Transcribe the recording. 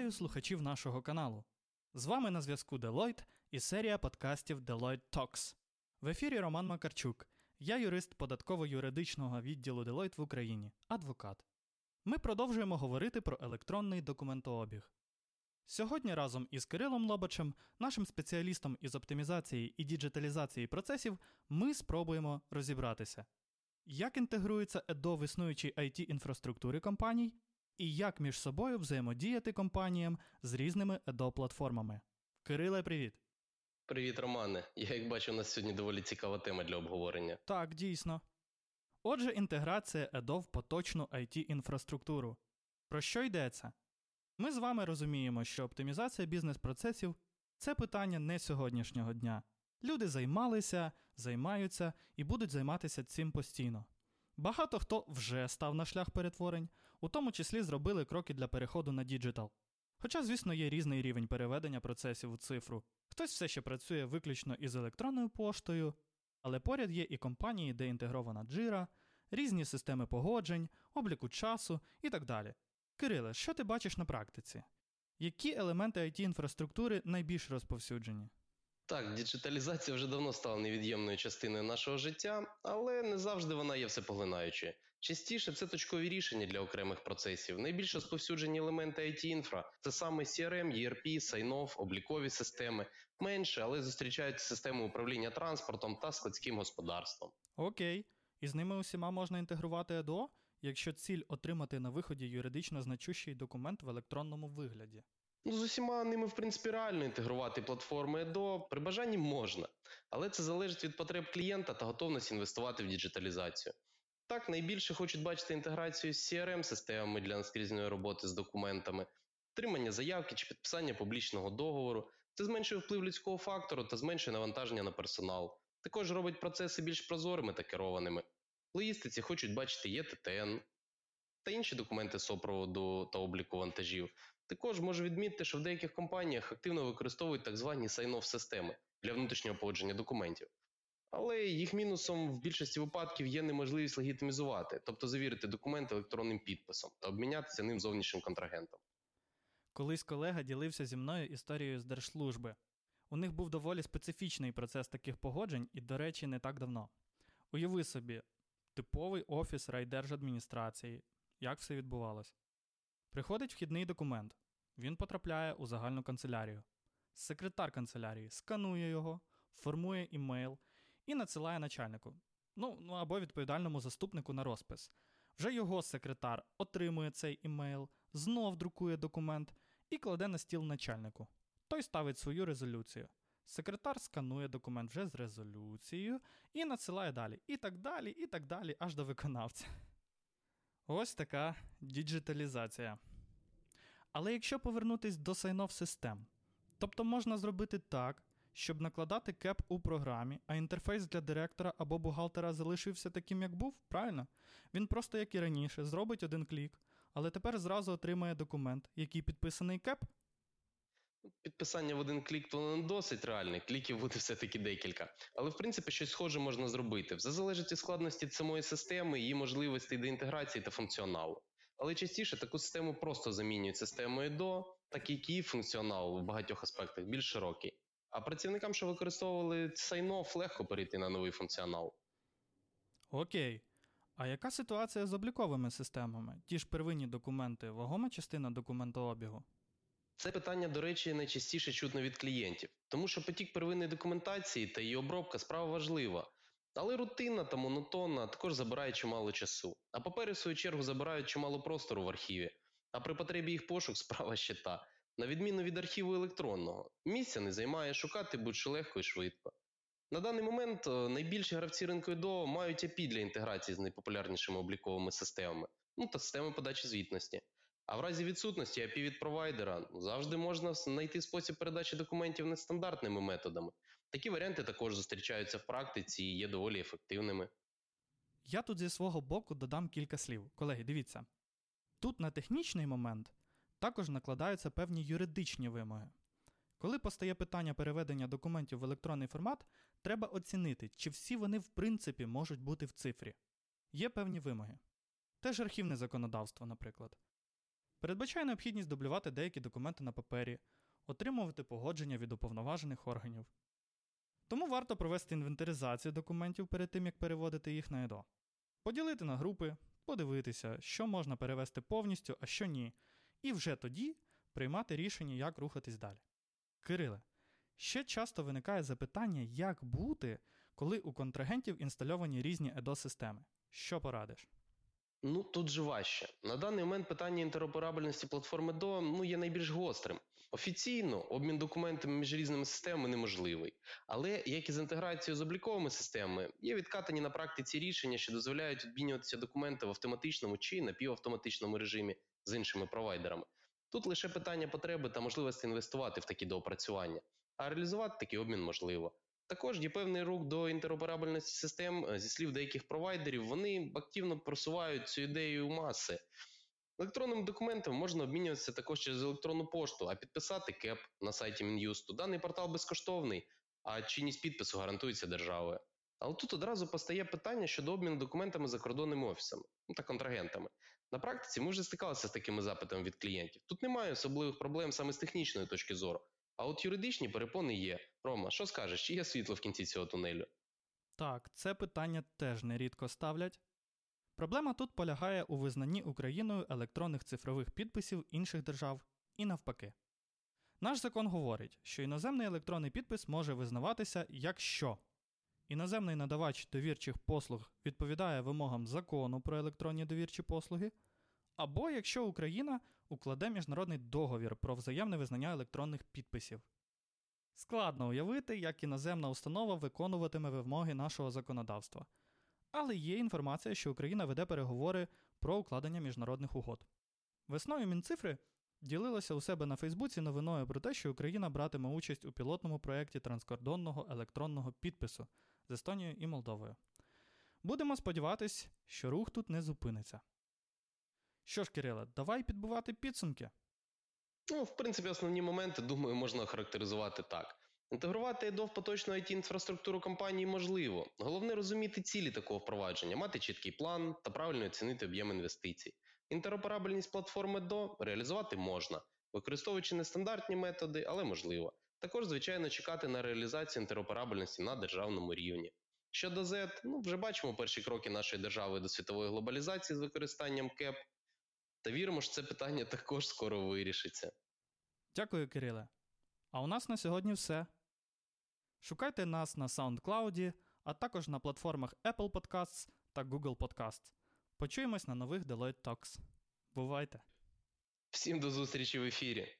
Вітаю слухачів нашого каналу. З вами на зв'язку Deloitte і серія подкастів Deloitte Talks. В ефірі Роман Макарчук. Я юрист податково-юридичного відділу Deloitte в Україні, адвокат. Ми продовжуємо говорити про електронний документообіг. Сьогодні разом із Кирилом Лобачем, нашим спеціалістом із оптимізації і діджиталізації процесів, ми спробуємо розібратися, як інтегрується ЕДО в існуючій it інфраструктури компаній, і як між собою взаємодіяти компаніям з різними ЕДО-платформами. Кириле, привіт! Привіт, Романе. Я як бачу, у нас сьогодні доволі цікава тема для обговорення. Так, дійсно. Отже, інтеграція ЕДО в поточну it інфраструктуру. Про що йдеться? Ми з вами розуміємо, що оптимізація бізнес-процесів це питання не сьогоднішнього дня. Люди займалися, займаються і будуть займатися цим постійно. Багато хто вже став на шлях перетворень, у тому числі зробили кроки для переходу на digital. Хоча, звісно, є різний рівень переведення процесів у цифру. Хтось все ще працює виключно із електронною поштою, але поряд є і компанії, де інтегрована Jira, різні системи погоджень, обліку часу і так далі. Кириле, що ти бачиш на практиці? Які елементи IT інфраструктури найбільш розповсюджені? Так, діджиталізація вже давно стала невід'ємною частиною нашого життя, але не завжди вона є всепоглинаючою. Частіше це точкові рішення для окремих процесів. Найбільш розповсюджені елементи it інфра це саме CRM, ERP, sign-off, облікові системи, менше, але зустрічаються системи управління транспортом та складським господарством. Окей, і з ними усіма можна інтегрувати ЕДО, якщо ціль отримати на виході юридично значущий документ в електронному вигляді. Ну, з усіма ними, в принципі, реально інтегрувати платформи до при бажанні можна, але це залежить від потреб клієнта та готовності інвестувати в діджиталізацію. Так, найбільше хочуть бачити інтеграцію з CRM-системами для наскрізної роботи з документами, отримання заявки чи підписання публічного договору. Це зменшує вплив людського фактору та зменшує навантаження на персонал. Також робить процеси більш прозорими та керованими. Логістиці хочуть бачити ЄТТН та інші документи супроводу та обліку вантажів. Також можу відмітити, що в деяких компаніях активно використовують так звані sign-off системи для внутрішнього погодження документів. Але їх мінусом в більшості випадків є неможливість легітимізувати, тобто завірити документ електронним підписом та обмінятися ним зовнішнім контрагентом. Колись колега ділився зі мною історією з держслужби. У них був доволі специфічний процес таких погоджень, і, до речі, не так давно. Уяви собі, типовий офіс райдержадміністрації. Як все відбувалось? Приходить вхідний документ. Він потрапляє у загальну канцелярію. Секретар канцелярії сканує його, формує імейл і надсилає начальнику. Ну, ну або відповідальному заступнику на розпис. Вже його секретар отримує цей імейл, знов друкує документ і кладе на стіл начальнику. Той ставить свою резолюцію. Секретар сканує документ вже з резолюцією і надсилає далі. І так далі, і так далі, аж до виконавця. Ось така діджиталізація. Але якщо повернутись до сайнов систем, тобто можна зробити так, щоб накладати кеп у програмі, а інтерфейс для директора або бухгалтера залишився таким, як був, правильно? Він просто, як і раніше, зробить один клік, але тепер зразу отримає документ, який підписаний кеп. Підписання в один клік то не досить реальне, кліків буде все-таки декілька. Але в принципі щось схоже можна зробити. Все залежить від складності самої системи, її можливостей до інтеграції та функціоналу. Але частіше таку систему просто замінюють системою до, так як її функціонал в багатьох аспектах більш широкий. А працівникам, що використовували сайнов, легко перейти на новий функціонал. Окей. А яка ситуація з обліковими системами? Ті ж первинні документи, вагома частина документообігу? Це питання, до речі, найчастіше чутно від клієнтів, тому що потік первинної документації та її обробка справа важлива. Але рутинна та монотонна також забирає чимало часу. А папери, в свою чергу, забирають чимало простору в архіві. А при потребі їх пошук справа ще та. На відміну від архіву електронного, місця не займає шукати будь-що легко і швидко. На даний момент е, найбільші гравці ринку ІДО мають API для інтеграції з найпопулярнішими обліковими системами, ну та системи подачі звітності. А в разі відсутності API від провайдера завжди можна знайти спосіб передачі документів нестандартними методами. Такі варіанти також зустрічаються в практиці і є доволі ефективними. Я тут зі свого боку додам кілька слів. Колеги, дивіться. Тут на технічний момент також накладаються певні юридичні вимоги. Коли постає питання переведення документів в електронний формат, треба оцінити, чи всі вони в принципі можуть бути в цифрі. Є певні вимоги. Теж архівне законодавство, наприклад. Передбачає необхідність дублювати деякі документи на папері, отримувати погодження від уповноважених органів. Тому варто провести інвентаризацію документів перед тим, як переводити їх на ЕДО. Поділити на групи, подивитися, що можна перевести повністю, а що ні, і вже тоді приймати рішення, як рухатись далі. Кириле, ще часто виникає запитання, як бути, коли у контрагентів інстальовані різні ЕДО-системи. Що порадиш? Ну тут же важче. На даний момент питання інтероперабельності платформи DO ну, є найбільш гострим. Офіційно обмін документами між різними системами неможливий, але як і з інтеграцією з обліковими системами, є відкатані на практиці рішення, що дозволяють обмінюватися документи в автоматичному чи напівавтоматичному режимі з іншими провайдерами. Тут лише питання потреби та можливості інвестувати в такі доопрацювання, а реалізувати такий обмін можливо. Також є певний рух до інтероперабельності систем зі слів деяких провайдерів. Вони активно просувають цю ідею маси. Електронними документами можна обмінюватися також через електронну пошту, а підписати КЕП на сайті Мін'юсту. Даний портал безкоштовний, а чинність підпису гарантується державою. Але тут одразу постає питання щодо обміну документами за кордонними офісами ну, та контрагентами. На практиці ми вже стикалися з такими запитами від клієнтів. Тут немає особливих проблем саме з технічної точки зору. А от юридичні перепони є. Рома, що скажеш, чи є світло в кінці цього тунелю? Так, це питання теж нерідко ставлять. Проблема тут полягає у визнанні Україною електронних цифрових підписів інших держав і навпаки. Наш закон говорить, що іноземний електронний підпис може визнаватися, якщо іноземний надавач довірчих послуг відповідає вимогам закону про електронні довірчі послуги, або якщо Україна укладе міжнародний договір про взаємне визнання електронних підписів. Складно уявити, як іноземна установа виконуватиме вимоги нашого законодавства. Але є інформація, що Україна веде переговори про укладення міжнародних угод. Весною Мінцифри ділилася у себе на Фейсбуці новиною про те, що Україна братиме участь у пілотному проєкті транскордонного електронного підпису з Естонією і Молдовою. Будемо сподіватись, що рух тут не зупиниться. Що ж, Кириле, давай підбивати підсумки. Ну, в принципі, основні моменти, думаю, можна охарактеризувати так. Інтегрувати EDO в поточну it інфраструктуру компанії можливо. Головне розуміти цілі такого впровадження, мати чіткий план та правильно оцінити об'єм інвестицій. Інтероперабельність платформи DO реалізувати можна, використовуючи нестандартні методи, але можливо. Також, звичайно, чекати на реалізацію інтероперабельності на державному рівні. Щодо Z, ну вже бачимо перші кроки нашої держави до світової глобалізації з використанням КЕП. Та віримо, що це питання також скоро вирішиться. Дякую, Кириле. А у нас на сьогодні все. Шукайте нас на SoundCloud, а також на платформах Apple Podcasts та Google Podcasts. Почуємось на нових Deloitte Talks. Бувайте! Всім до зустрічі в ефірі!